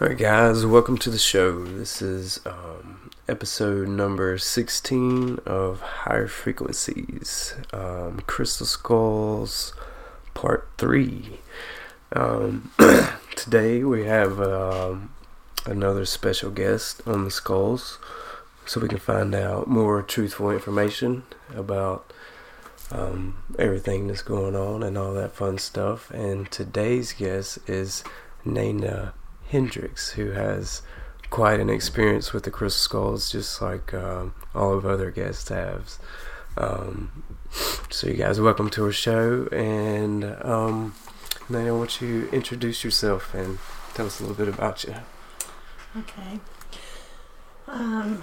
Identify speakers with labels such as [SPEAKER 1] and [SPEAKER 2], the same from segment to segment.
[SPEAKER 1] All right, guys, welcome to the show. This is um, episode number 16 of Higher Frequencies, um, Crystal Skulls, Part 3. Um, today we have um, another special guest on the skulls so we can find out more truthful information about um, everything that's going on and all that fun stuff. And today's guest is Nana Hendricks, who has quite an experience with the crystal skulls, just like um, all of other guests have. Um, so, you guys, welcome to our show. And um, Nana, why don't you introduce yourself and tell us a little bit about you?
[SPEAKER 2] Okay. Um,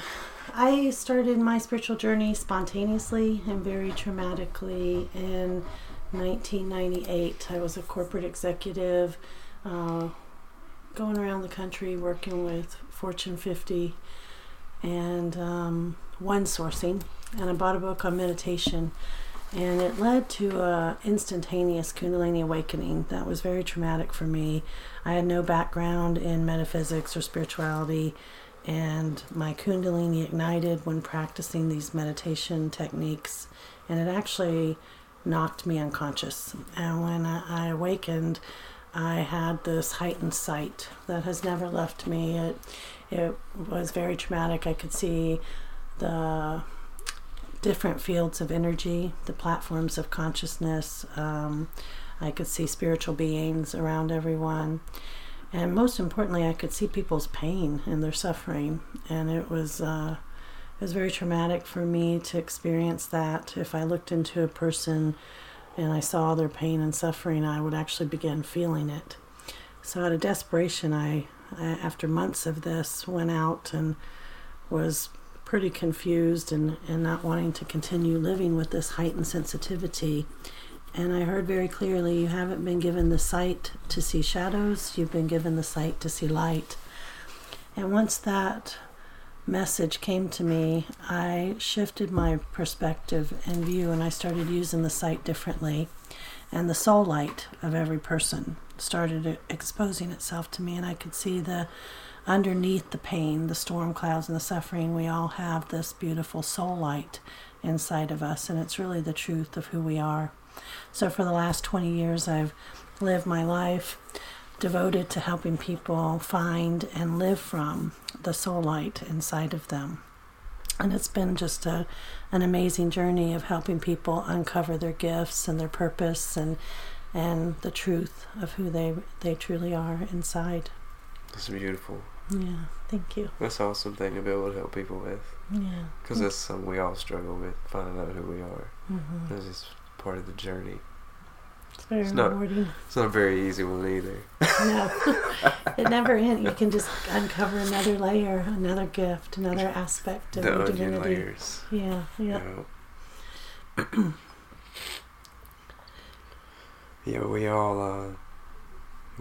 [SPEAKER 2] I started my spiritual journey spontaneously and very traumatically in 1998. I was a corporate executive, uh, going around the country working with Fortune 50 and um, one sourcing. And I bought a book on meditation. And it led to a instantaneous Kundalini awakening that was very traumatic for me. I had no background in metaphysics or spirituality and my kundalini ignited when practicing these meditation techniques and it actually knocked me unconscious and when i awakened i had this heightened sight that has never left me. It it was very traumatic. I could see the different fields of energy the platforms of consciousness. Um, i could see spiritual beings around everyone. And most importantly, I could see people's pain and their suffering, and it was uh, it was very traumatic for me to experience that. If I looked into a person and I saw their pain and suffering, I would actually begin feeling it. So, out of desperation, I, after months of this, went out and was pretty confused and, and not wanting to continue living with this heightened sensitivity and I heard very clearly you haven't been given the sight to see shadows, you've been given the sight to see light. And once that message came to me, I shifted my perspective and view and I started using the sight differently. And the soul light of every person started exposing itself to me, and I could see the underneath the pain, the storm clouds, and the suffering. We all have this beautiful soul light inside of us, and it's really the truth of who we are. So for the last 20 years, I've lived my life devoted to helping people find and live from the soul light inside of them. And it's been just a, an amazing journey of helping people uncover their gifts and their purpose and and the truth of who they they truly are inside.
[SPEAKER 1] That's beautiful.
[SPEAKER 2] Yeah, thank you.
[SPEAKER 1] That's an awesome thing to be able to help people with.
[SPEAKER 2] Yeah.
[SPEAKER 1] Because that's something we all struggle with, finding out who we are.
[SPEAKER 2] Mm-hmm.
[SPEAKER 1] This is part of the journey.
[SPEAKER 2] It's very
[SPEAKER 1] It's not-
[SPEAKER 2] rewarding.
[SPEAKER 1] It's not a very easy one either.
[SPEAKER 2] No, it never ends. You can just uncover another layer, another gift, another aspect of
[SPEAKER 1] the
[SPEAKER 2] your divinity.
[SPEAKER 1] layers.
[SPEAKER 2] Yeah, yeah.
[SPEAKER 1] Yeah. yeah, we all uh,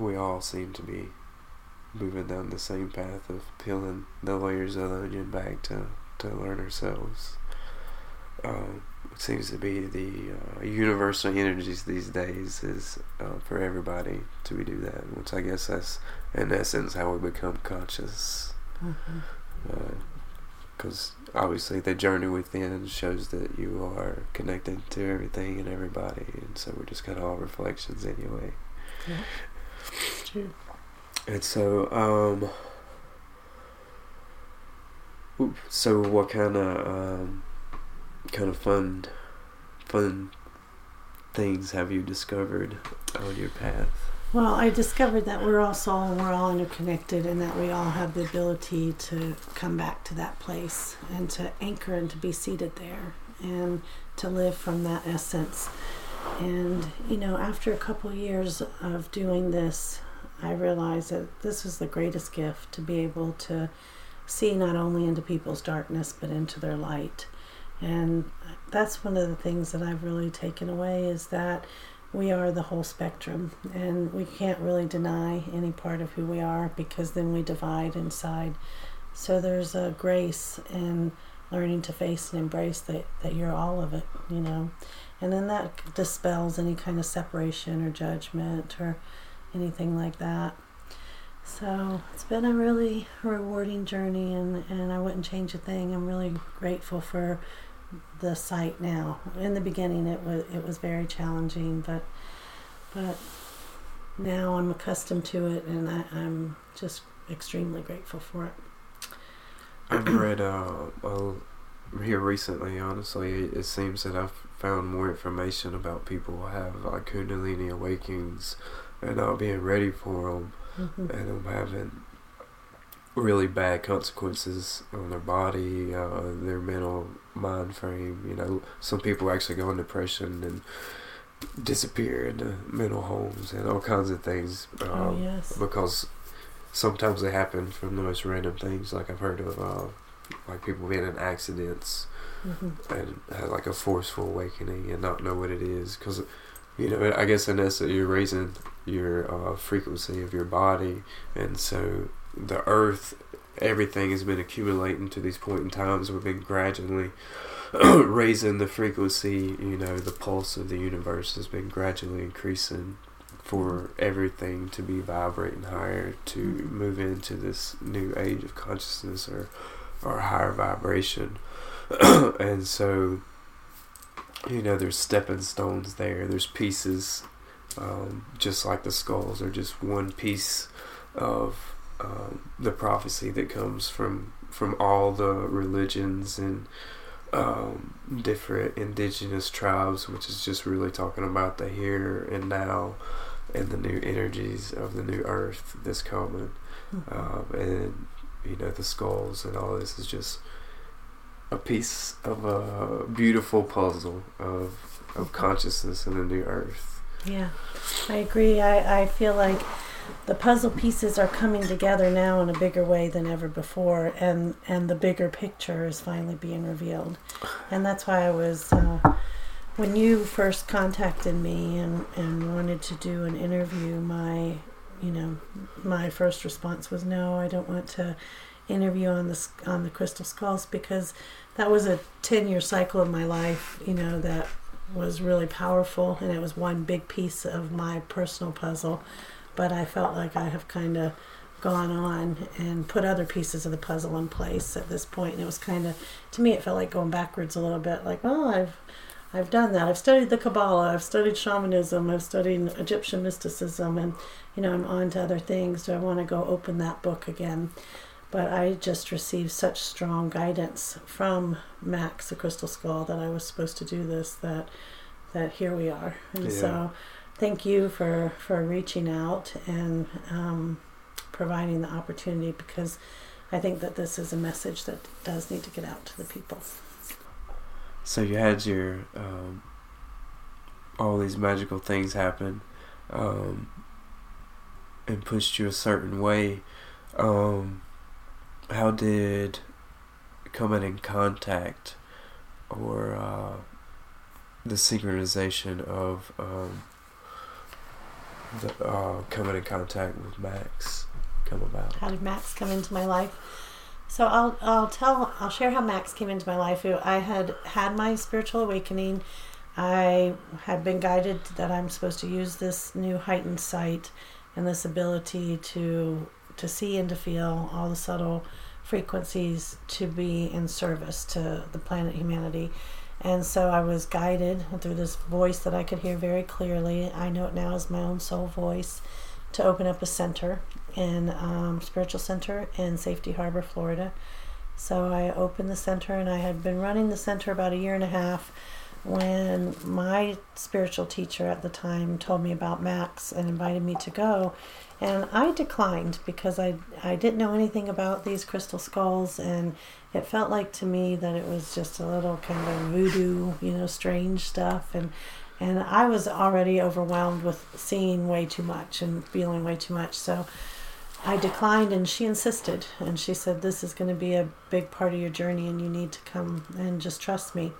[SPEAKER 1] we all seem to be moving down the same path of peeling the layers of the onion back to to learn ourselves. Um, seems to be the uh, universal energies these days is uh, for everybody to do that, which I guess that's in essence how we become conscious because obviously the journey within shows that you are connected to everything and everybody, and so we're just kind of all reflections anyway.
[SPEAKER 2] It's true.
[SPEAKER 1] And so, um, so what kind of um, kind of fun, fun things have you discovered on your path?
[SPEAKER 2] Well, I discovered that we're all soul and we're all interconnected, and that we all have the ability to come back to that place and to anchor and to be seated there and to live from that essence. And, you know, after a couple years of doing this, I realized that this was the greatest gift to be able to see not only into people's darkness but into their light. And that's one of the things that I've really taken away is that we are the whole spectrum and we can't really deny any part of who we are because then we divide inside. So there's a grace in learning to face and embrace that, that you're all of it you know? And then that dispels any kind of separation or judgment or anything like that. So it's been a really rewarding journey, and, and I wouldn't change a thing. I'm really grateful for the sight now. In the beginning, it was it was very challenging, but but now I'm accustomed to it, and I, I'm just extremely grateful for it.
[SPEAKER 1] I've read uh, well, here recently. Honestly, it seems that I've found more information about people who have like Kundalini awakenings and not being ready for them,
[SPEAKER 2] Mm-hmm.
[SPEAKER 1] and them having really bad consequences on their body, uh, their mental mind frame. You know, some people actually go in depression and disappear into mental homes and all kinds of things. Um,
[SPEAKER 2] oh yes.
[SPEAKER 1] because sometimes they happen from the most random things. Like I've heard of, uh, like people being in accidents
[SPEAKER 2] hmm
[SPEAKER 1] and have like a forceful awakening and not know what it is. Because, you know, I guess in essence, you're raising your uh, frequency of your body, and so the earth, everything has been accumulating to these point in times. We've been gradually raising the frequency. You know, the pulse of the universe has been gradually increasing for everything to be vibrating higher to move into this new age of consciousness or or higher vibration and so you know there's stepping stones there there's pieces um, just like the skulls are just one piece of um, the prophecy that comes from from all the religions and um, different indigenous tribes which is just really talking about the here and now and the new energies of the new earth that's coming
[SPEAKER 2] Mm-hmm.
[SPEAKER 1] um, and you know the skulls and all this is just a piece of a beautiful puzzle of of consciousness in the new earth.
[SPEAKER 2] Yeah, I agree. I, I feel like the puzzle pieces are coming together now in a bigger way than ever before, and, and the bigger picture is finally being revealed. And that's why I was, uh, when you first contacted me and, and wanted to do an interview, my, you know, my first response was no, I don't want to interview on the on the crystal skulls because that was a 10 year cycle of my life, you know, that was really powerful and it was one big piece of my personal puzzle but i felt like i have kind of gone on and put other pieces of the puzzle in place at this point and it was kind of to me it felt like going backwards a little bit like well i've i've done that i've studied the kabbalah i've studied shamanism i've studied egyptian mysticism and you know i'm on to other things do i want to go open that book again but I just received such strong guidance from Max, the Crystal Skull, that I was supposed to do this. That that here we are, and
[SPEAKER 1] Yeah.
[SPEAKER 2] so thank you for for reaching out and um, providing the opportunity because I think that this is a message that does need to get out to the people.
[SPEAKER 1] So you had your um, all these magical things happen, um, and pushed you a certain way. Um, how did coming in contact or uh, the synchronization of um, the uh, coming in contact with Max come about?
[SPEAKER 2] How did Max come into my life? So I'll I'll tell I'll share how Max came into my life. I had had my spiritual awakening. I had been guided that I'm supposed to use this new heightened sight and this ability to to see and to feel all the subtle frequencies to be in service to the planet humanity. And so I was guided through this voice that I could hear very clearly. I know it now as my own soul voice to open up a center in um, spiritual center in Safety Harbor, Florida. So I opened the center, and I had been running the center about a year and a half when my spiritual teacher at the time told me about Max and invited me to go. And I declined because I, I didn't know anything about these crystal skulls, and it felt like to me that it was just a little kind of voodoo, you know, strange stuff. And and I was already overwhelmed with seeing way too much and feeling way too much. So I declined, and she insisted, and she said, "This is going to be a big part of your journey, and you need to come and just trust me."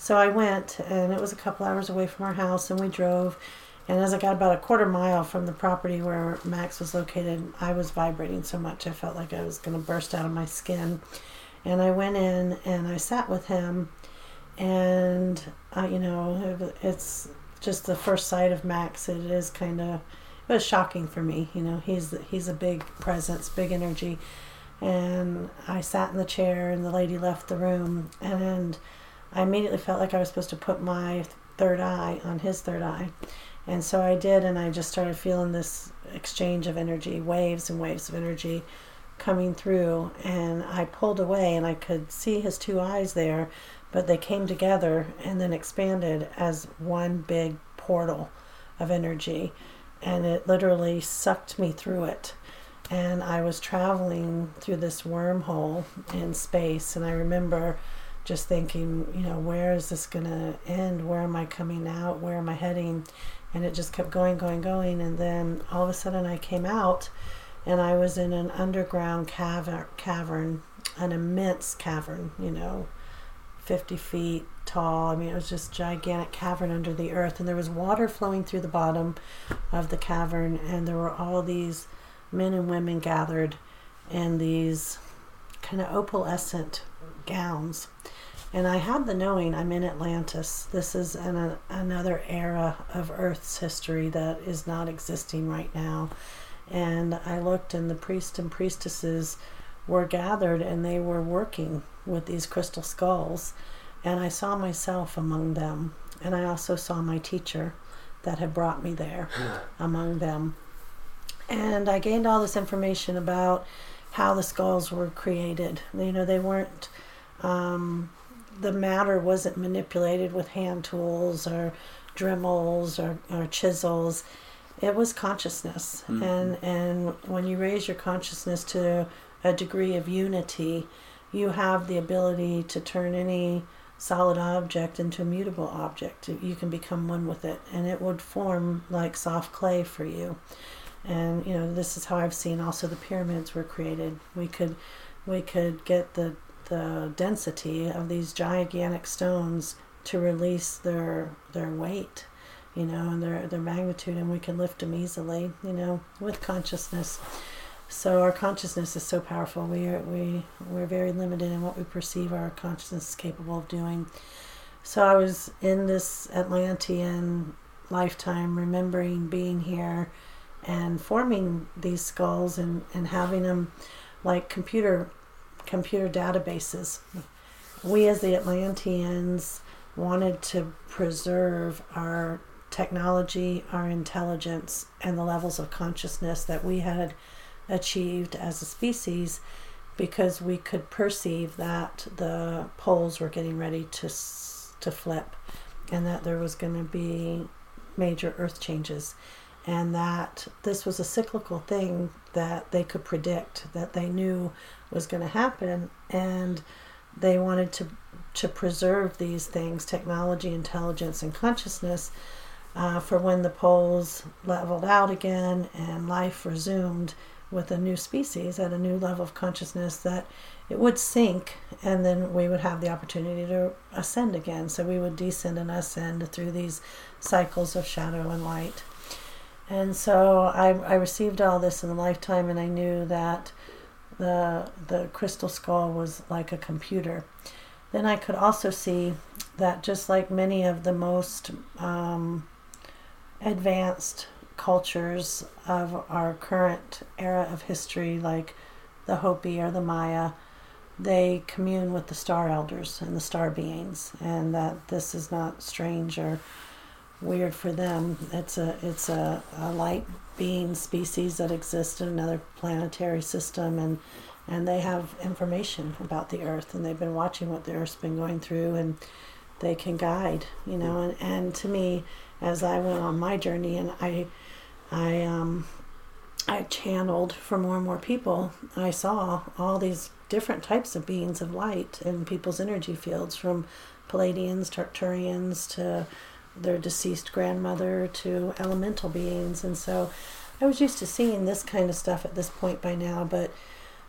[SPEAKER 2] So I went, and it was a couple hours away from our house, and we drove. And as I got about a quarter mile from the property where Max was located, I was vibrating so much I felt like I was going to burst out of my skin. And I went in and I sat with him, and uh, you know, it, it's just the first sight of Max. It is kind of it was shocking for me. You know, he's he's a big presence, big energy, and I sat in the chair, and the lady left the room, and I immediately felt like I was supposed to put my third eye on his third eye, and so I did, and I just started feeling this exchange of energy, waves and waves of energy coming through, and I pulled away, and I could see his two eyes there, but they came together and then expanded as one big portal of energy. And it literally sucked me through it. And I was traveling through this wormhole in space, and I remember just thinking, you know, where is this going to end? Where am I coming out? Where am I heading? And it just kept going, going, going. And then all of a sudden I came out and I was in an underground cavern, cavern an immense cavern, you know, 50 feet tall. I mean, it was just gigantic cavern under the earth, and there was water flowing through the bottom of the cavern, and there were all these men and women gathered in these kind of opalescent gowns. And I had the knowing I'm in Atlantis. This is an, a, another era of Earth's history that is not existing right now. And I looked, and the priests and priestesses were gathered and they were working with these crystal skulls. And I saw myself among them. And I also saw my teacher that had brought me there hmm. among them. And I gained all this information about how the skulls were created. You know, they weren't, um, the matter wasn't manipulated with hand tools or Dremels or, or chisels. It was consciousness. Mm-hmm. And, and when you raise your consciousness to a degree of unity, you have the ability to turn any solid object into a mutable object. You can become one with it, and it would form like soft clay for you. And you know, this is how I've seen also the pyramids were created. We could, we could get the the density of these gigantic stones to release their their weight, you know, and their their magnitude, and we can lift them easily, you know, with consciousness. So our consciousness is so powerful. We are we we're very limited in what we perceive our consciousness is capable of doing. So I was in this Atlantean lifetime, remembering being here and forming these skulls and, and having them like computer computer databases. We as the Atlanteans wanted to preserve our technology, our intelligence, and the levels of consciousness that we had achieved as a species because we could perceive that the poles were getting ready to to flip and that there was going to be major earth changes and that this was a cyclical thing that they could predict that they knew was going to happen and they wanted to to preserve these things technology intelligence and consciousness uh, for when the poles leveled out again and life resumed with a new species at a new level of consciousness that it would sink and then we would have the opportunity to ascend again. So we would descend and ascend through these cycles of shadow and light. And so I, I received all this in a lifetime and I knew that the, the crystal skull was like a computer. Then I could also see that just like many of the most um, advanced cultures of our current era of history, like the Hopi or the Maya, they commune with the star elders and the star beings, and that this is not strange or weird for them. It's a it's a, a light being species that exists in another planetary system, and and they have information about the Earth, and they've been watching what the Earth's been going through, and they can guide, you know. And, and to me, as I went on my journey, and I I um, I channeled for more and more people. I saw all these different types of beings of light in people's energy fields, from Pleiadians, Arcturians to their deceased grandmother to elemental beings, and so I was used to seeing this kind of stuff at this point by now, but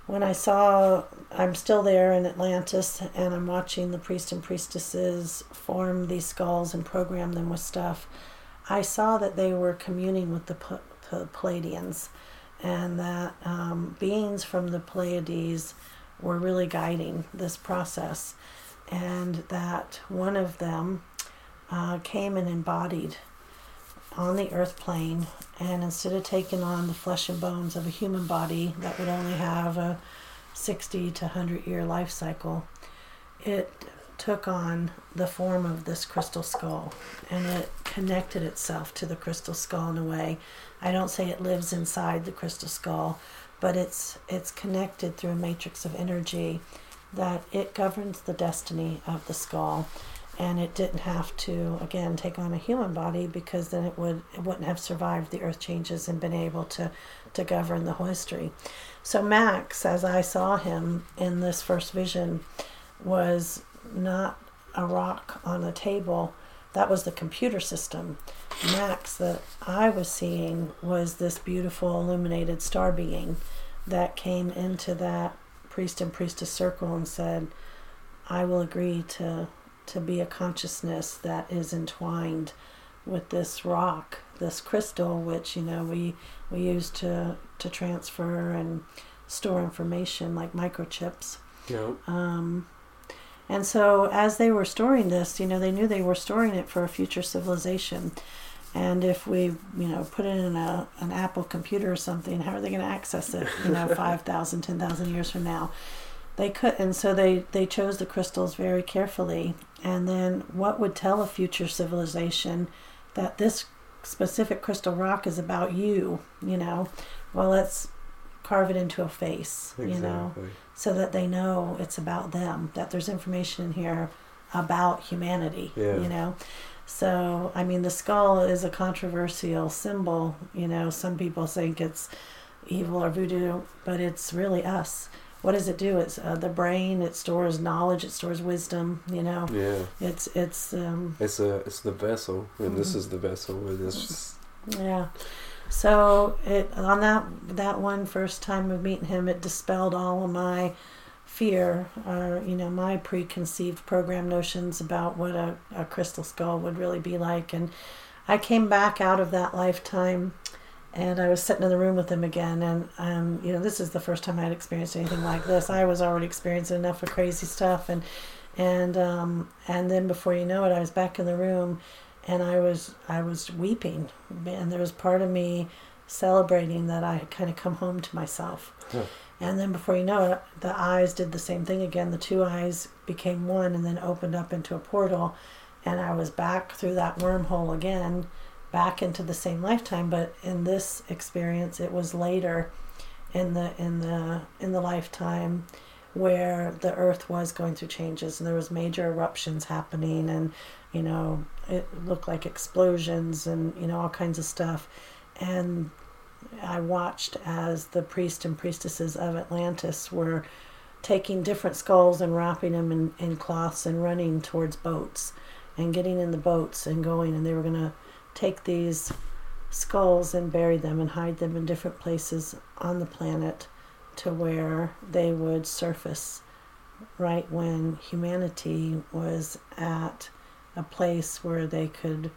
[SPEAKER 2] when I saw I'm still there in Atlantis and I'm watching the priests and priestesses form these skulls and program them with stuff, I saw that they were communing with the, the Pleiadians and that um, beings from the Pleiades were really guiding this process, and that one of them uh, came and embodied on the earth plane, and instead of taking on the flesh and bones of a human body that would only have a 60 to 100 year life cycle, it took on the form of this crystal skull and it connected itself to the crystal skull in a way. I don't say it lives inside the crystal skull, but it's it's connected through a matrix of energy that it governs the destiny of the skull and it didn't have to again take on a human body because then it would it wouldn't have survived the earth changes and been able to to govern the history. So Max, as I saw him in this first vision, was not a rock on a table. That was the computer system. Max that I was seeing was this beautiful illuminated star being that came into that priest and priestess circle and said, I will agree to to be a consciousness that is entwined with this rock, this crystal, which you know we we use to to transfer and store information like microchips.
[SPEAKER 1] Yeah.
[SPEAKER 2] Um, and so, as they were storing this, you know, they knew they were storing it for a future civilization. And if we, you know, put it in a, an Apple computer or something, how are they going to access it, you know, 5,000, 10,000 years from now? They could, and so they, they chose the crystals very carefully. And then, what would tell a future civilization that this specific crystal rock is about you, you know? Well, let's carve it into a face,
[SPEAKER 1] Exactly.
[SPEAKER 2] you know, so that they know it's about them, that there's information in here about humanity,
[SPEAKER 1] Yeah.
[SPEAKER 2] you know. So, I mean, the skull is a controversial symbol, you know. Some people think it's evil or voodoo, but it's really us. What does it do? It's uh, the brain. It stores knowledge. It stores wisdom. You know,
[SPEAKER 1] Yeah.
[SPEAKER 2] it's it's um,
[SPEAKER 1] It's a it's the vessel, and this
[SPEAKER 2] Mhm.
[SPEAKER 1] is the vessel. And it's just
[SPEAKER 2] Yeah. So it on that that one first time of meeting him, it dispelled all of my fear, or you know, my preconceived program notions about what a, a crystal skull would really be like. And I came back out of that lifetime, and I was sitting in the room with him again. And um, you know, this is the first time I had experienced anything like this. I was already experiencing enough of crazy stuff, and and um, and then before you know it, I was back in the room and I was I was weeping, and there was part of me celebrating that I had kind of come home to myself.
[SPEAKER 1] Huh.
[SPEAKER 2] And then before you know it, the eyes did the same thing again. The two eyes became one, and then opened up into a portal, and I was back through that wormhole again, back into the same lifetime. But in this experience, it was later, in the in the in the lifetime where the earth was going through changes and there was major eruptions happening and you know it looked like explosions and you know all kinds of stuff and i watched as the priests and priestesses of atlantis were taking different skulls and wrapping them in, in cloths and running towards boats and getting in the boats and going and they were going to take these skulls and bury them and hide them in different places on the planet to where they would surface right when humanity was at a place where they could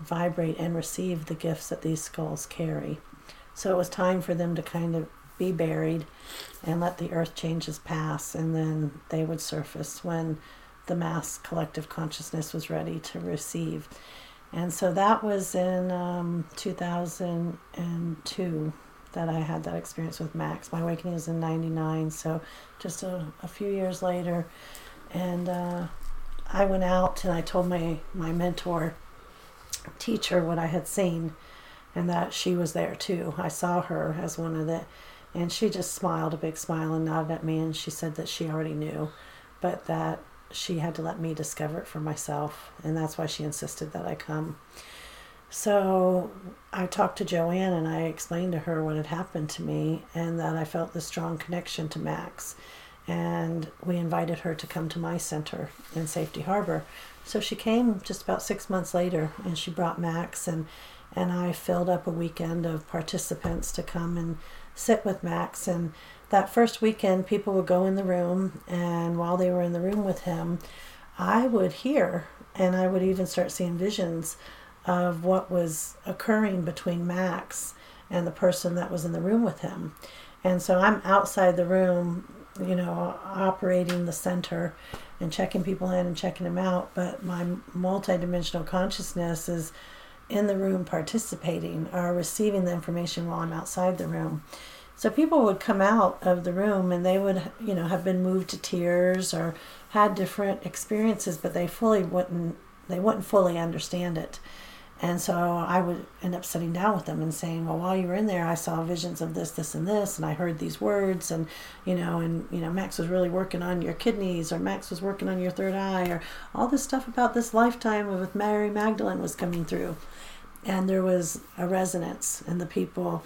[SPEAKER 2] vibrate and receive the gifts that these skulls carry. So it was time for them to kind of be buried and let the earth changes pass, and then they would surface when the mass collective consciousness was ready to receive. And so that was in um, 2002 that I had that experience with Max. My awakening was in 99, so just a, a few years later. And uh, I went out and I told my, my mentor teacher what I had seen and that she was there too. I saw her as one of the, and she just smiled a big smile and nodded at me and she said that she already knew, but that she had to let me discover it for myself. And that's why she insisted that I come. So I talked to Joanne and I explained to her what had happened to me and that I felt this strong connection to Max. And we invited her to come to my center in Safety Harbor. So she came just about six months later and she brought Max and, and I filled up a weekend of participants to come and sit with Max. And that first weekend, people would go in the room, and while they were in the room with him, I would hear and I would even start seeing visions of what was occurring between Max and the person that was in the room with him. And so I'm outside the room, you know, operating the center and checking people in and checking them out. But my multidimensional consciousness is in the room participating or receiving the information while I'm outside the room. So people would come out of the room and they would, you know, have been moved to tears or had different experiences, but they fully wouldn't they wouldn't fully understand it. And so I would end up sitting down with them and saying, "Well, while you were in there, I saw visions of this, this, and this, and I heard these words, and you know, and you know, Max was really working on your kidneys, or Max was working on your third eye, or all this stuff about this lifetime with Mary Magdalene was coming through." And there was a resonance, and the people,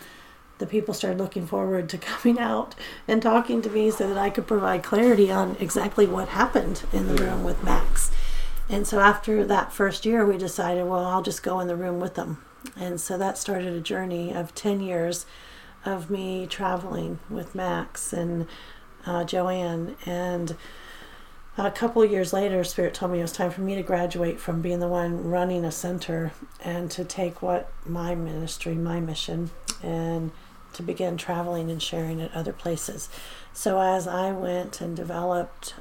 [SPEAKER 2] the people started looking forward to coming out and talking to me so that I could provide clarity on exactly what happened in the room with Max. And so after that first year, we decided, well, I'll just go in the room with them. And so that started a journey of 10 years of me traveling with Max and uh, Joanne. And a couple of years later, Spirit told me it was time for me to graduate from being the one running a center and to take what my ministry, my mission, and to begin traveling and sharing at other places. So as I went and developed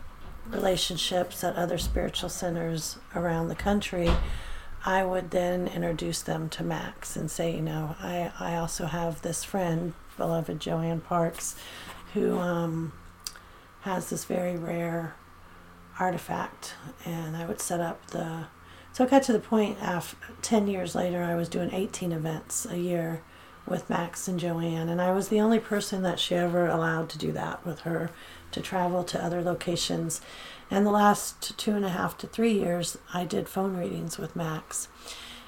[SPEAKER 2] relationships at other spiritual centers around the country, I would then introduce them to Max and say, you know, I, I also have this friend, beloved Joanne Parks, who um, has this very rare artifact. And I would set up the. So it got to the point, after, 10 years later, I was doing 18 events a year with Max and Joanne. And I was the only person that she ever allowed to do that with her to travel to other locations. And the last two and a half to three years, I did phone readings with Max.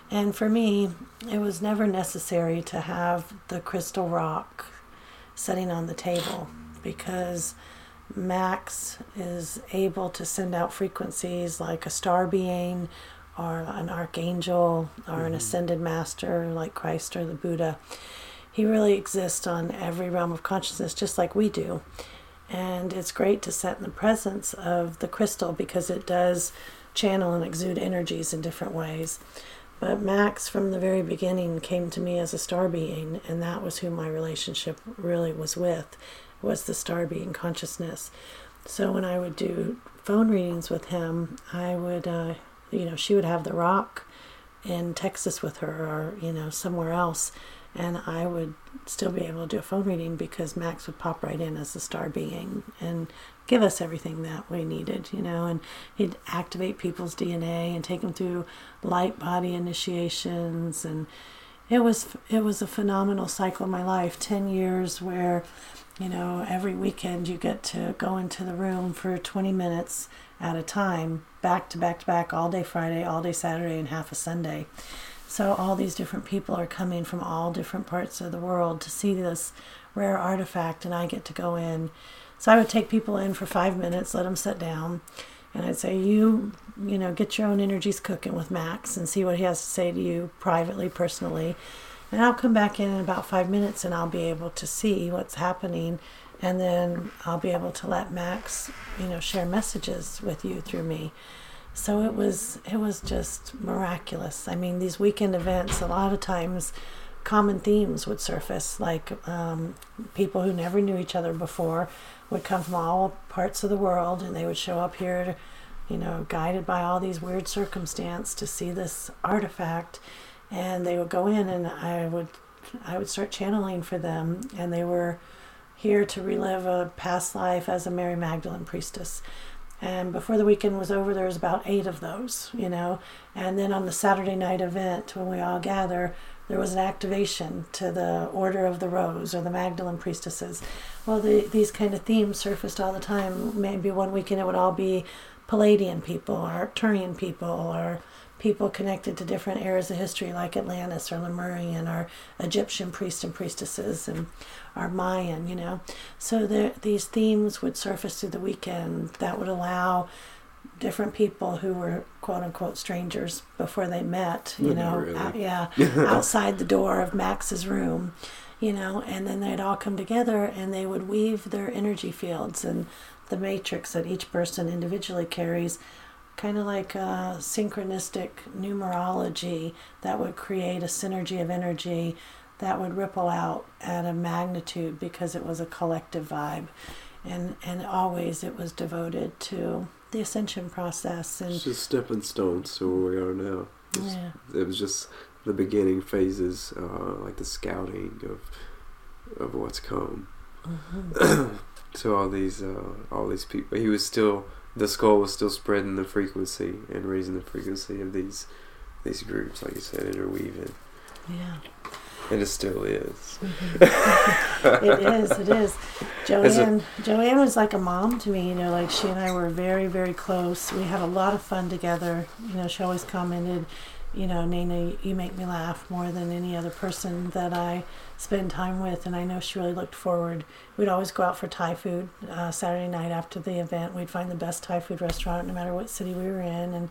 [SPEAKER 2] And for me, it was never necessary to have the crystal rock sitting on the table because Max is able to send out frequencies like a star being or an archangel or mm-hmm. an ascended master like Christ or the Buddha. He really exists on every realm of consciousness just like we do. And it's great to sit in the presence of the crystal because it does channel and exude energies in different ways. But Max, from the very beginning, came to me as a star being, and that was who my relationship really was with, was the star being consciousness. So when I would do phone readings with him, I would, uh, you know, she would have the rock in Texas with her, or you know, somewhere else, and I would still be able to do a phone reading because Max would pop right in as a star being and give us everything that we needed, you know, and he'd activate people's DNA and take them through light body initiations. And it was it was a phenomenal cycle in my life. 10 years where you know every weekend you get to go into the room for 20 minutes at a time back to back to back all day friday all day saturday and half a sunday so all these different people are coming from all different parts of the world to see this rare artifact, and I get to go in. So I would take people in for five minutes, let them sit down, and I'd say, "You, you know, get your own energies cooking with Max and see what he has to say to you privately, personally." And I'll come back in in about five minutes, and I'll be able to see what's happening, and then I'll be able to let Max, you know, share messages with you through me. So it was it was just miraculous. I mean, these weekend events, a lot of times, common themes would surface. Like um, people who never knew each other before would come from all parts of the world, and they would show up here, you know, guided by all these weird circumstance to see this artifact, and they would go in, and I would I would start channeling for them, and they were here to relive a past life as a Mary Magdalene priestess. And before the weekend was over, there was about eight of those, you know. And then on the Saturday night event, when we all gather, there was an activation to the Order of the Rose or the Magdalene priestesses. Well, the, these kind of themes surfaced all the time. Maybe one weekend it would all be Pleiadian people or Arcturian people or people connected to different eras of history like Atlantis or Lemurian or Egyptian priests and priestesses and our Mayan, you know. So there, these themes would surface through the weekend that would allow different people who were quote unquote strangers before they met, you know, really. out, yeah, outside the door of Max's room, you know, and then they'd all come together and they would weave their energy fields and the matrix that each person individually carries kind of like a synchronistic numerology that would create a synergy of energy that would ripple out at a magnitude because it was a collective vibe and and always it was devoted to the ascension process and
[SPEAKER 1] it's just stepping stones to where we are now
[SPEAKER 2] yeah.
[SPEAKER 1] it was just the beginning phases, uh, like the scouting of of what's come.
[SPEAKER 2] Mhm.
[SPEAKER 1] So all these uh, all these people, he was still the skull was still spreading the frequency and raising the frequency of these these groups, like you said, interweaving,
[SPEAKER 2] yeah.
[SPEAKER 1] And it still is.
[SPEAKER 2] Mhm. it is. It is.
[SPEAKER 1] As a-
[SPEAKER 2] Joanne. Joanne was like a mom to me. You know, like she and I were very, very close. We had a lot of fun together. You know, she always commented, you know, Nana, you make me laugh more than any other person that I spend time with. And I know she really looked forward. We'd always go out for Thai food uh, Saturday night after the event. We'd find the best Thai food restaurant, no matter what city we were in, and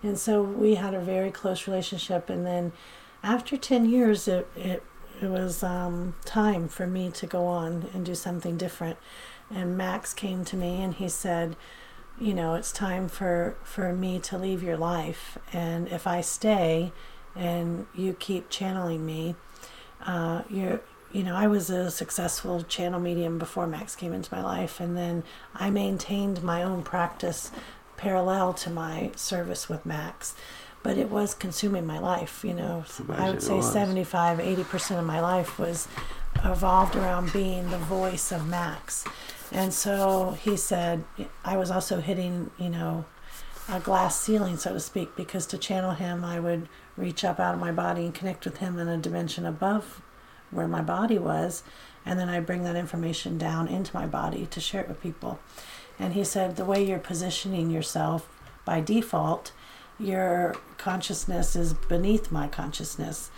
[SPEAKER 2] and so we had a very close relationship. And then after ten years, it it it was um, time for me to go on and do something different. And Max came to me and he said, you know, it's time for, for me to leave your life. And if I stay and you keep channeling me, uh, you're, you know, I was a successful channel medium before Max came into my life. And then I maintained my own practice parallel to my service with Max. But it was consuming my life, you know. I would say
[SPEAKER 1] was.
[SPEAKER 2] 75, 80% of my life was evolved around being the voice of Max. And so he said, I was also hitting, you know, a glass ceiling, so to speak, because to channel him, I would reach up out of my body and connect with him in a dimension above where my body was. And then I bring that information down into my body to share it with people. And he said, the way you're positioning yourself by default, your consciousness is beneath my consciousness.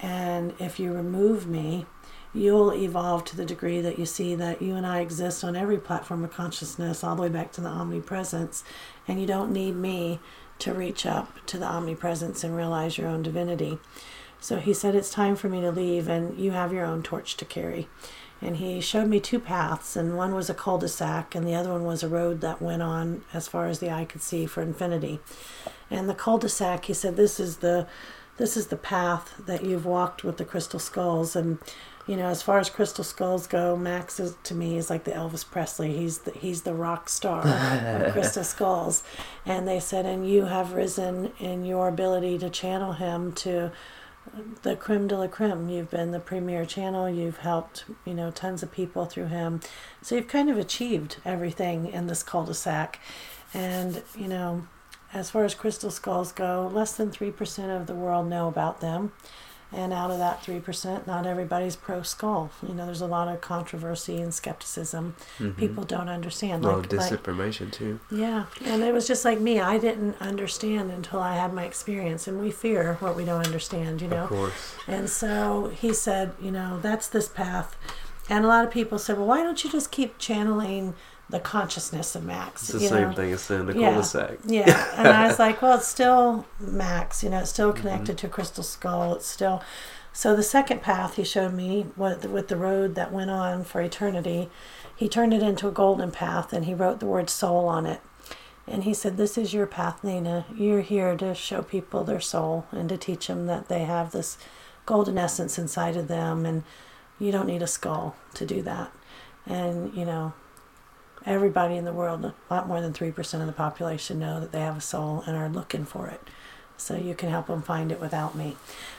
[SPEAKER 2] And if you remove me, you'll evolve to the degree that you see that you and I exist on every platform of consciousness, all the way back to the omnipresence. And you don't need me to reach up to the omnipresence and realize your own divinity. So he said, It's time for me to leave, and you have your own torch to carry. And he showed me two paths, and one was a cul de sac, and the other one was a road that went on as far as the eye could see for infinity. And the cul de sac, he said, This is the this is the path that you've walked with the crystal skulls. And you know as far as crystal skulls go max is to me is like the elvis presley. He's the, he's the rock star of crystal skulls. And they said and you have risen in your ability to channel him to the creme de la creme you've been the premier channel. You've helped you know tons of people through him. So you've kind of achieved everything in this cul-de-sac. And you know as far as crystal skulls go, less than 3% of the world know about them. And out of that 3%, not everybody's pro skull. You know, there's a lot of controversy and skepticism.
[SPEAKER 1] Mhm.
[SPEAKER 2] People don't understand.
[SPEAKER 1] a lot
[SPEAKER 2] Like,
[SPEAKER 1] of
[SPEAKER 2] like,
[SPEAKER 1] disinformation too.
[SPEAKER 2] yeah, and it was just like me. I didn't understand until I had my experience, and we fear what we don't understand, you know.
[SPEAKER 1] Of course.
[SPEAKER 2] And so he said, you know, that's this path. And a lot of people said, well, why don't you just keep channeling the consciousness of Max?
[SPEAKER 1] It's the same
[SPEAKER 2] know?
[SPEAKER 1] thing as saying the
[SPEAKER 2] Yeah.
[SPEAKER 1] cul-de-sac.
[SPEAKER 2] Yeah, and I was like, well, it's still Max, you know, it's still mm-hmm. connected to Crystal Skull. It's still. So the second path he showed me with the road that went on for eternity, he turned it into a golden path and he wrote the word soul on it. And he said, This is your path, Nana. You're here to show people their soul and to teach them that they have this golden essence inside of them and you don't need a skull to do that. And, you know, everybody in the world, a lot more than 3% of the population, know that they have a soul and are looking for it. So you can help them find it without me.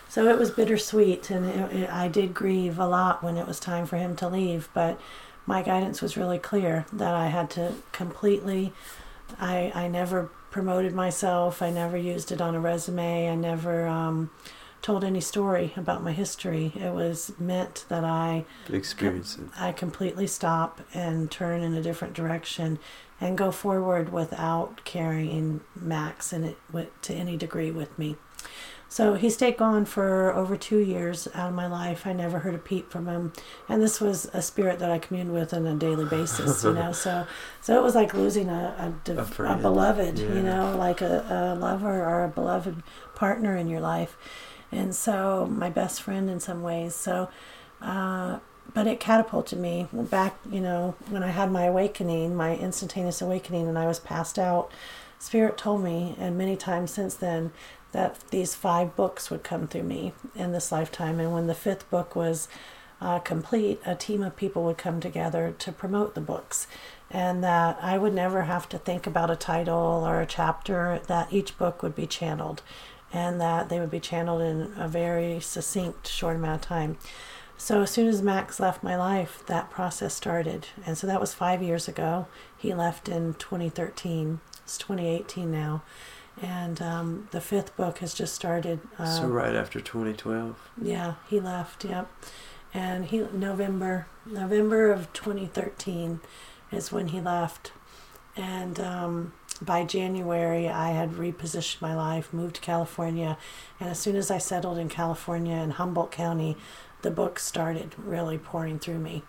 [SPEAKER 2] So it was bittersweet, and it, it, I did grieve a lot when it was time for him to leave, but my guidance was really clear that I had to completely. I, I never promoted myself, I never used it on a resume, I never um, told any story about my history. It was meant that I
[SPEAKER 1] Experience it.
[SPEAKER 2] I completely stop and turn in a different direction and go forward without carrying Max in it with, to any degree with me. So he stayed gone for over two years out of my life. I never heard a peep from him, and this was a spirit that I communed with on a daily basis. You know, so so it was like losing a a, div-
[SPEAKER 1] A
[SPEAKER 2] a, beloved.
[SPEAKER 1] Yeah.
[SPEAKER 2] You know, like a, a lover or a beloved partner in your life, and so my best friend in some ways. So. Uh, but it catapulted me back, you know, when I had my awakening, my instantaneous awakening, and I was passed out. Spirit told me, and many times since then, that these five books would come through me in this lifetime. And when the fifth book was uh, complete, a team of people would come together to promote the books. And that I would never have to think about a title or a chapter, that each book would be channeled. And that they would be channeled in a very succinct, short amount of time. So as soon as Max left my life, that process started. And so that was five years ago. He left in 2013. It's 2018 now. And um, the fifth book has just started.
[SPEAKER 1] Uh, so right after 2012?
[SPEAKER 2] Yeah, he left, yep. And he November November of 2013 is when he left. And um, by January, I had repositioned my life, moved to California, and as soon as I settled in California in Humboldt County, the book started really pouring through me.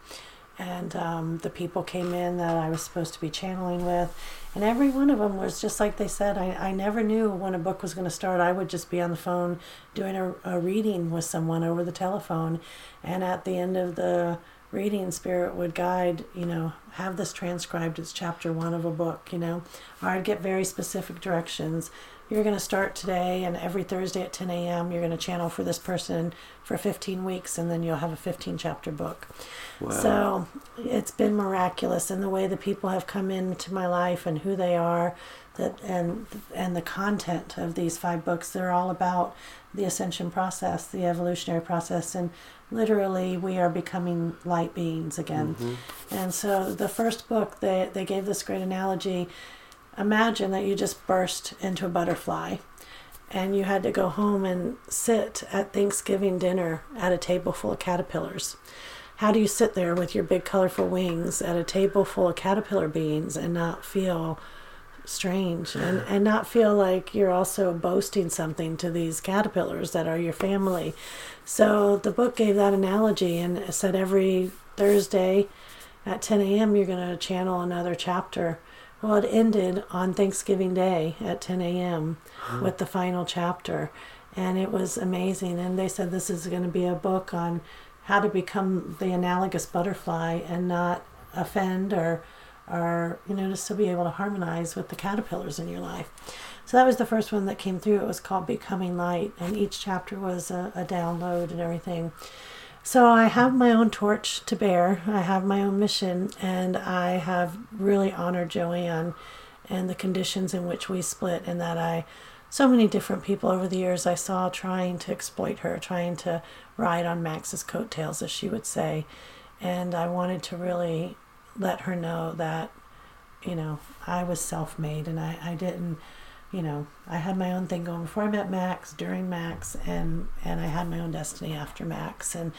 [SPEAKER 2] And um, the people came in that I was supposed to be channeling with, and every one of them was just like they said. I, I never knew when a book was going to start. I would just be on the phone doing a, a reading with someone over the telephone, and at the end of the reading spirit would guide you know have this transcribed as chapter one of a book you know. Or i'd get very specific directions you're going to start today and every thursday at 10 a.m you're going to channel for this person for 15 weeks and then you'll have a 15 chapter book wow. so it's been miraculous and the way the people have come into my life and who they are that and and the content of these five books they're all about the ascension process the evolutionary process and literally we are becoming light beings again. Mm-hmm. And so the first book they they gave this great analogy. Imagine that you just burst into a butterfly and you had to go home and sit at Thanksgiving dinner at a table full of caterpillars. How do you sit there with your big colorful wings at a table full of caterpillar beings and not feel strange and, and not feel like you're also boasting something to these caterpillars that are your family. So the book gave that analogy and said every Thursday at 10 a.m. you're going to channel another chapter. Well, it ended on Thanksgiving Day at 10 a.m. Huh. with the final chapter. And it was amazing. And they said this is going to be a book on how to become the analogous butterfly and not offend or are, you know, just to still be able to harmonize with the caterpillars in your life. So that was the first one that came through. It was called Becoming Light, and each chapter was a, a download and everything. So I have my own torch to bear. I have my own mission, and I have really honored Joanne and the conditions in which we split, and that I, so many different people over the years I saw trying to exploit her, trying to ride on Max's coattails, as she would say. And I wanted to really let her know that, you know, I was self made and I, I didn't, you know, I had my own thing going before I met Max, during Max, and, and I had my own destiny after Max. And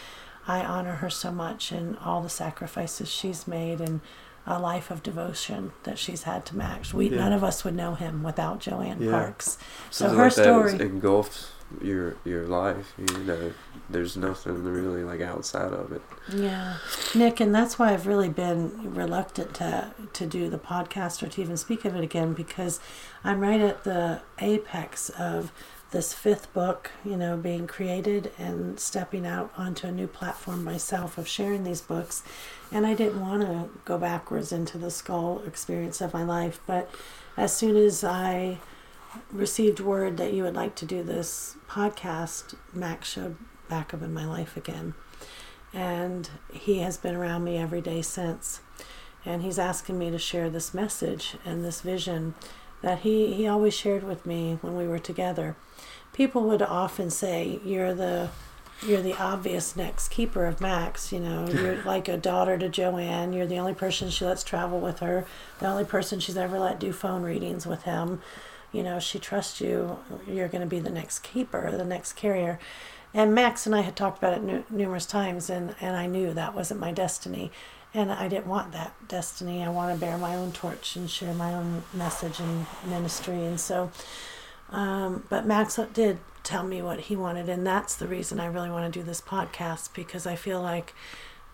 [SPEAKER 2] I honor her so much and all the sacrifices she's made and a life of devotion that she's had to Max. We yeah. none of us would know him without Joanne yeah. Parks.
[SPEAKER 1] So her like story engulfs your your life. You know, there's nothing really like outside of it.
[SPEAKER 2] Yeah, Nick, and that's why I've really been reluctant to to do the podcast or to even speak of it again because I'm right at the apex of this fifth book, you know, being created and stepping out onto a new platform myself of sharing these books. And I didn't want to go backwards into the skull experience of my life, but as soon as I received word that you would like to do this podcast, Max showed back up in my life again. And he has been around me every day since. And he's asking me to share this message and this vision that he, he always shared with me when we were together. People would often say, You're the you're the obvious next keeper of Max. You know, you're like a daughter to Joanne. You're the only person she lets travel with her, the only person she's ever let do phone readings with him you know, she trusts you, you're going to be the next keeper, the next carrier. And Max and I had talked about it numerous times, and, and I knew that wasn't my destiny. And I didn't want that destiny. I want to bear my own torch and share my own message and ministry. And so, um, but Max did tell me what he wanted, and that's the reason I really want to do this podcast because I feel like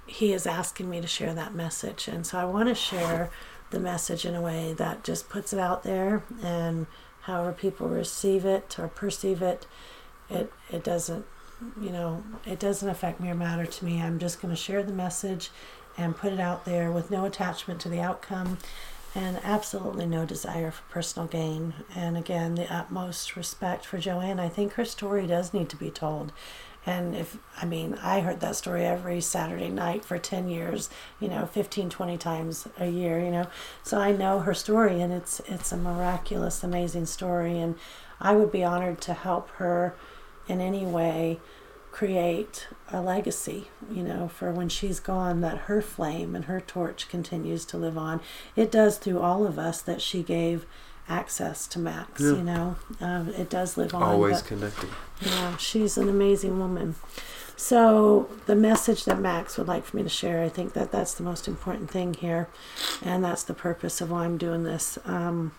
[SPEAKER 2] he is asking me to share that message. And so I want to share the message in a way that just puts it out there and however people receive it or perceive it, it it doesn't you know it doesn't affect me or matter to me. I'm just going to share the message and put it out there with no attachment to the outcome and absolutely no desire for personal gain. And again, the utmost respect for Joanne. I think her story does need to be told. And if, I mean, I heard that story every Saturday night for 10 years, you know, 15, 20 times a year, you know. So I know her story and it's, it's a miraculous, amazing story. And I would be honored to help her in any way create a legacy, you know, for when she's gone, that her flame and her torch continues to live on. It does through all of us that she gave access to Max,
[SPEAKER 1] Yeah.
[SPEAKER 2] you know. Um, it does live on.
[SPEAKER 1] Always
[SPEAKER 2] but-
[SPEAKER 1] connected.
[SPEAKER 2] yeah, she's an amazing woman. So the message that Max would like for me to share, I think that that's the most important thing here, and that's the purpose of why I'm doing this. Um,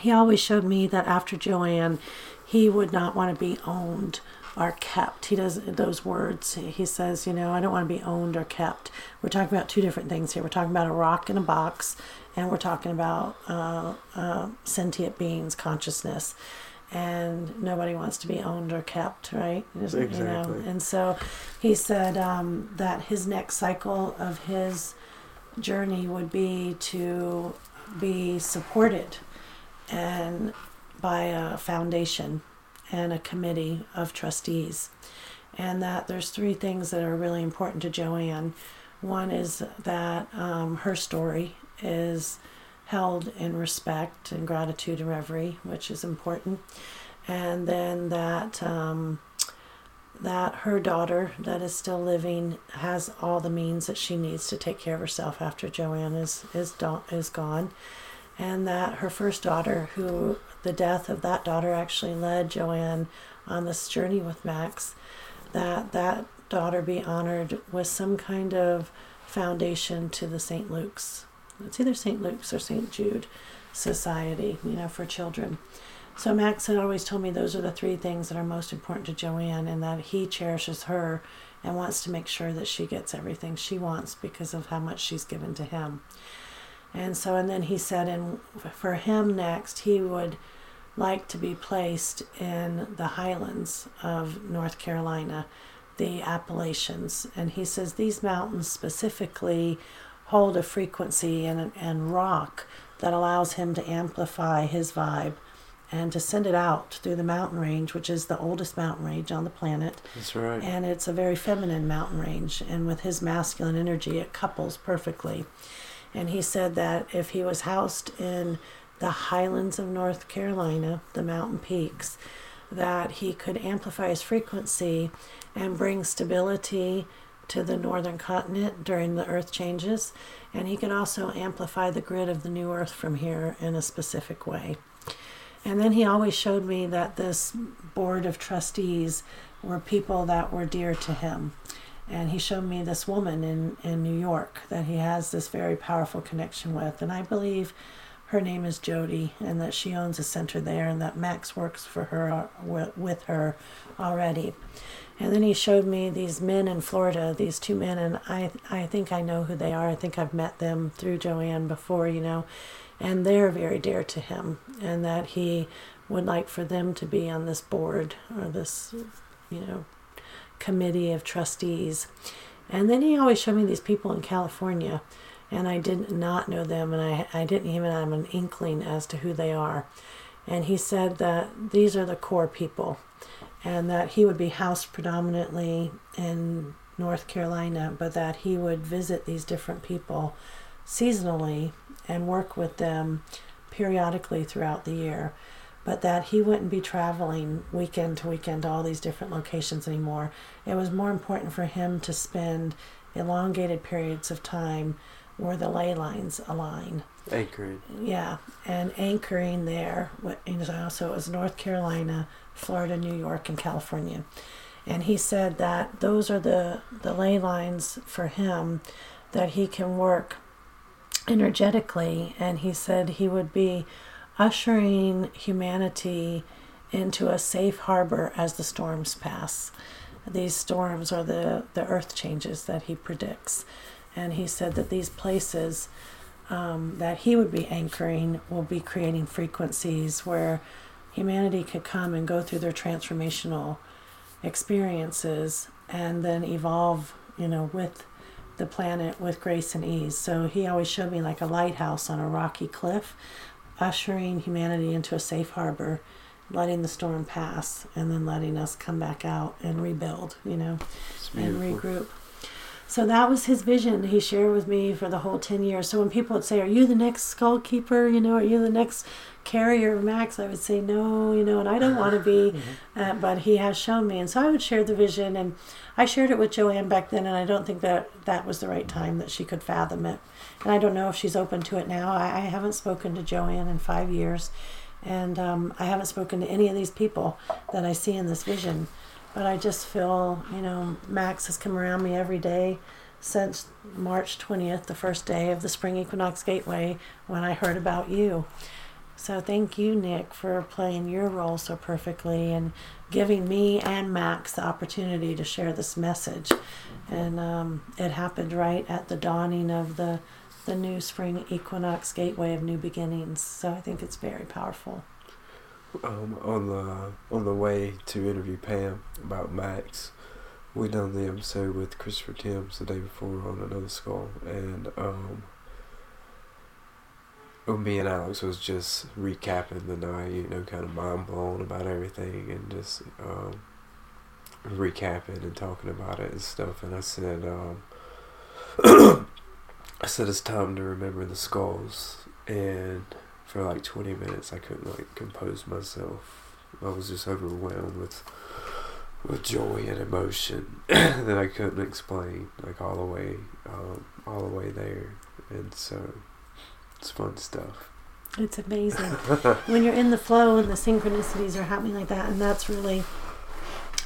[SPEAKER 2] he always showed me that after Joanne, he would not want to be owned or kept. He does those words. He says, you know, I don't want to be owned or kept. We're talking about two different things here. We're talking about a rock in a box, and we're talking about uh, uh, sentient beings, consciousness and nobody wants to be owned or kept, right? Just, You know,
[SPEAKER 1] Exactly.
[SPEAKER 2] and so he said um, that his next cycle of his journey would be to be supported and by a foundation and a committee of trustees and that there's three things that are really important to joanne one is that um, her story is held in respect and gratitude and reverie which is important and then that um, that her daughter that is still living has all the means that she needs to take care of herself after Joanne is is do- is gone, and that her first daughter, who the death of that daughter actually led Joanne on this journey with Max, that that daughter be honored with some kind of foundation to the St. Luke's. It's either St. Luke's or St. Jude Society, you know, for children. So Max had always told me those are the three things that are most important to Joanne, and that he cherishes her and wants to make sure that she gets everything she wants because of how much she's given to him. And so, and then he said, and for him next, he would like to be placed in the highlands of North Carolina, the Appalachians. And he says these mountains specifically hold a frequency and, and rock that allows him to amplify his vibe and to send it out through the mountain range, which is the oldest mountain range on the planet.
[SPEAKER 1] That's right.
[SPEAKER 2] And it's a very feminine mountain range. And with his masculine energy, it couples perfectly. And he said that if he was housed in the highlands of North Carolina, the mountain peaks, that he could amplify his frequency and bring stability to the northern continent during the earth changes. And he could also amplify the grid of the new earth from here in a specific way. And then he always showed me that this board of trustees were people that were dear to him. And he showed me this woman in, in New York that he has this very powerful connection with. And I believe her name is Jody and that she owns a center there and that Max works for her uh, with her already. And then he showed me these men in Florida, these two men, and I, I think I know who they are. I think I've met them through Joanne before, you know, and they're very dear to him, and that he would like for them to be on this board or this, you know, committee of trustees. And then he always showed me these people in California, and I did not know them, and I, I didn't even have an inkling as to who they are. And he said that these are the core people, and that he would be housed predominantly in North Carolina, but that he would visit these different people seasonally and work with them periodically throughout the year. But that he wouldn't be traveling weekend to weekend to all these different locations anymore. It was more important for him to spend elongated periods of time where the ley lines align.
[SPEAKER 1] Anchoring.
[SPEAKER 2] Yeah, and anchoring there. So it was North Carolina, Florida, New York, and California. And he said that those are the, the ley lines for him that he can work energetically. And he said he would be ushering humanity into a safe harbor as the storms pass. These storms are the, the earth changes that he predicts. And he said that these places um, that he would be anchoring will be creating frequencies where humanity could come and go through their transformational experiences and then evolve, you know, with the planet with grace and ease. So he always showed me like a lighthouse on a rocky cliff, ushering humanity into a safe harbor, letting the storm pass, and then letting us come back out and rebuild, you know and regroup. So that was his vision he shared with me for the whole 10 years. So when people would say, Are you the next skull keeper? You know, are you the next carrier of Max? I would say, No, you know, and I don't want to be,
[SPEAKER 1] Mm-hmm.
[SPEAKER 2] uh, but he has shown me. And so I would share the vision. And I shared it with Joanne back then, and I don't think that that was the right time that she could fathom it. And I don't know if she's open to it now. I, I haven't spoken to Joanne in five years. And um, I haven't spoken to any of these people that I see in this vision. But I just feel, you know, Max has come around me every day since March 20th, the first day of the Spring Equinox Gateway, when I heard about you. So thank you, Nick, for playing your role so perfectly and giving me and Max the opportunity to share this message. And um, it happened right at the dawning of the the new spring equinox gateway of new beginnings. So I think it's very powerful.
[SPEAKER 1] Um, on the on the way to interview Pam about Max, we done the episode with Christopher Timms the day before on another skull, and um, me and Alex was just recapping the night, you know, kind of mind blown about everything, and just um, recapping and talking about it and stuff. And I said, um, I said it's time to remember the skulls, and for like 20 minutes I couldn't like compose myself. I was just overwhelmed with with joy and emotion that I couldn't explain like all the way um, all the way there and so it's fun stuff.
[SPEAKER 2] It's amazing when you're in the flow and the synchronicities are happening like that, and that's really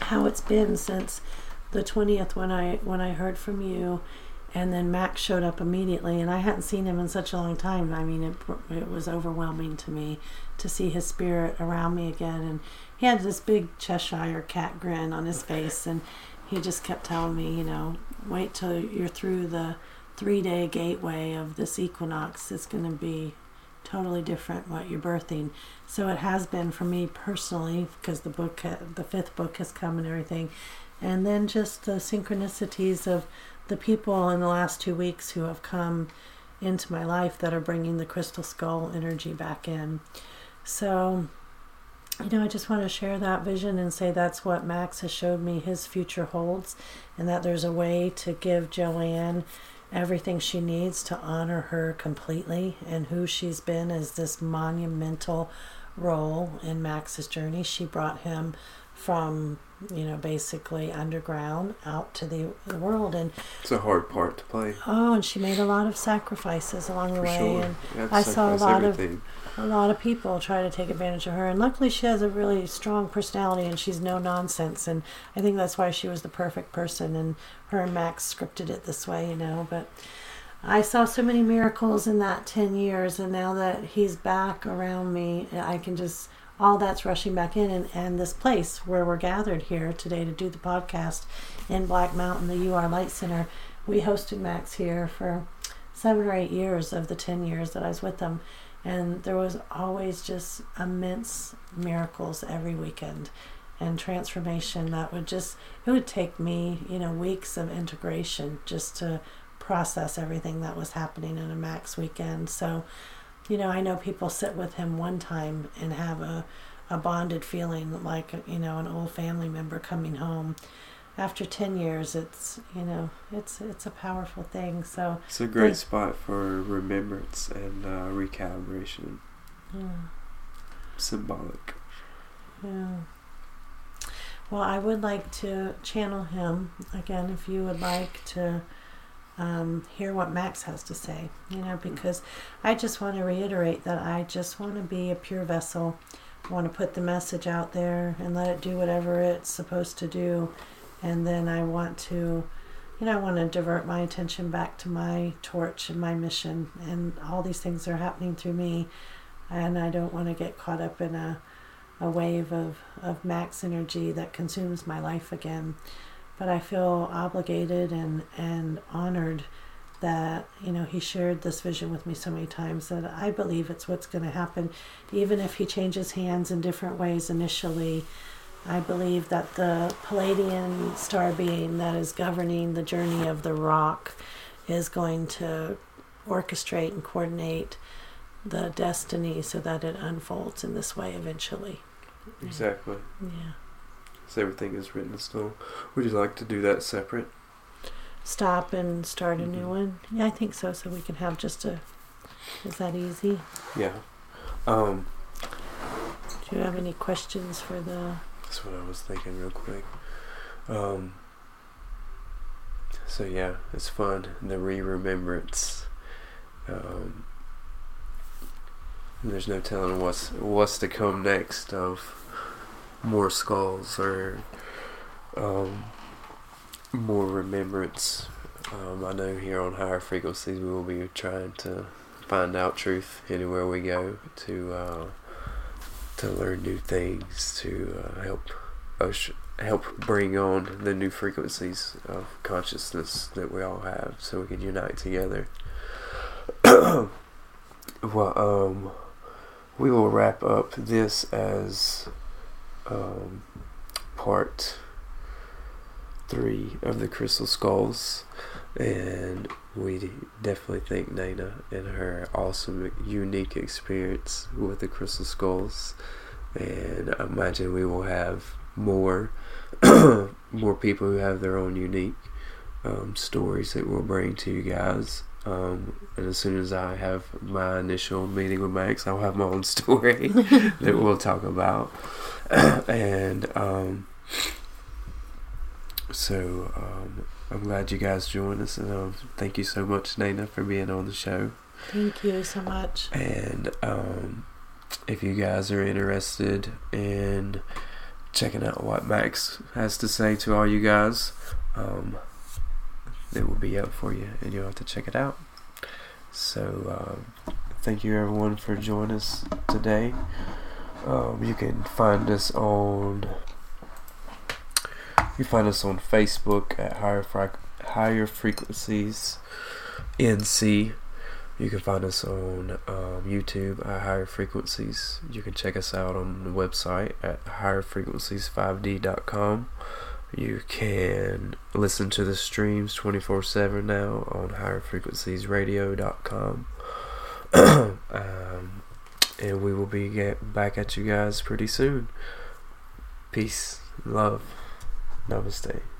[SPEAKER 2] how it's been since the twentieth when I when I heard from you, and then Max showed up immediately, and I hadn't seen him in such a long time. I mean, it it was overwhelming to me to see his spirit around me again, and he had this big Cheshire cat grin on his face, and he just kept telling me, you know, wait till you're through the three day gateway of this equinox. It's going to be totally different what you're birthing. So it has been for me personally because the book, the fifth book has come and everything. And then just the synchronicities of the people in the last two weeks who have come into my life that are bringing the crystal skull energy back in. So, you know, I just want to share that vision and say that's what Max has showed me his future holds, and that there's a way to give Joanne everything she needs to honor her completely and who she's been as this monumental role in Max's journey. She brought him from, you know, basically underground out to the, the world. And
[SPEAKER 1] It's a hard part to play.
[SPEAKER 2] Oh and she made a lot of sacrifices along the
[SPEAKER 1] for
[SPEAKER 2] way.
[SPEAKER 1] sure.
[SPEAKER 2] and
[SPEAKER 1] to
[SPEAKER 2] I saw a lot of- a lot of people try to take advantage of her. And luckily she has a really strong personality and she's no nonsense. And i think that's why she was the perfect person. And her and max scripted it this way you know. But i saw so many miracles in that 10 years. And now that he's back around me i can just all that's rushing back in and, and this place where we're gathered here today to do the podcast in black mountain the ur light center. We hosted max here for seven or eight years of the 10 years that i was with them. And there was always just immense miracles every weekend and transformation that would just it would take me you know weeks of integration just to process everything that was happening in a max weekend. So you know i know people sit with him one time and have a, a bonded feeling like you know an old family member coming home after 10 years it's you know it's it's a powerful thing so
[SPEAKER 1] It's a great spot for remembrance and uh, recalibration.
[SPEAKER 2] yeah.
[SPEAKER 1] Symbolic.
[SPEAKER 2] Yeah. Well, I would like to channel him again if you would like to um, hear what Max has to say. You know, because I just want to reiterate that I just want to be a pure vessel. I want to put the message out there and let it do whatever it's supposed to do. And then I want to, you know, I want to divert my attention back to my torch and my mission. And all these things are happening through me. And I don't want to get caught up in a a wave of, of max energy that consumes my life again. But I feel obligated and, and honored that, you know, he shared this vision with me so many times that I believe it's what's going to happen. Even if he changes hands in different ways initially, I believe that the Pleiadian star being that is governing the journey of the rock is going to orchestrate and coordinate the destiny so that it unfolds in this way eventually.
[SPEAKER 1] Exactly.
[SPEAKER 2] Yeah.
[SPEAKER 1] So everything is written in stone. Would you like to do that separate?
[SPEAKER 2] stop and start a new
[SPEAKER 1] Mhm.
[SPEAKER 2] one? Yeah, I think so. So we can have just a. Is that easy?
[SPEAKER 1] Yeah. Um,
[SPEAKER 2] Do you have any questions for the?
[SPEAKER 1] that's what I was thinking real quick. Um, so yeah, it's fun. The re-remembrance. Um, there's no telling what's what's to come next of more skulls or um, more remembrance. Um, I know here on higher frequencies we will be trying to find out truth anywhere we go to uh, to learn new things to uh, help us help bring on the new frequencies of consciousness that we all have so we can unite together. well, um, we will wrap up this as um, part three of the Crystal Skulls. And we definitely thank Nana and her awesome, unique experience with the Crystal Skulls. And I imagine we will have more, more people who have their own unique um, stories that we'll bring to you guys. Um, and as soon as I have my initial meeting with Max, I'll have my own story that we'll talk about. and um, so um, I'm glad you guys joined us, and um, thank you so much, Nana, for being on the show.
[SPEAKER 2] Thank you so much.
[SPEAKER 1] And um, if you guys are interested in checking out what Max has to say to all you guys, um, it will be up for you, and you'll have to check it out. So, um, thank you everyone for joining us today. Um, you can find us on you find us on Facebook at higher Fre- higher frequencies NC. You can find us on um, YouTube at higher frequencies. You can check us out on the website at higherfrequencies5d.com. You can listen to the streams 24 7 now on higherfrequenciesradio.com. um, and we will be get back at you guys pretty soon. Peace, love, namaste.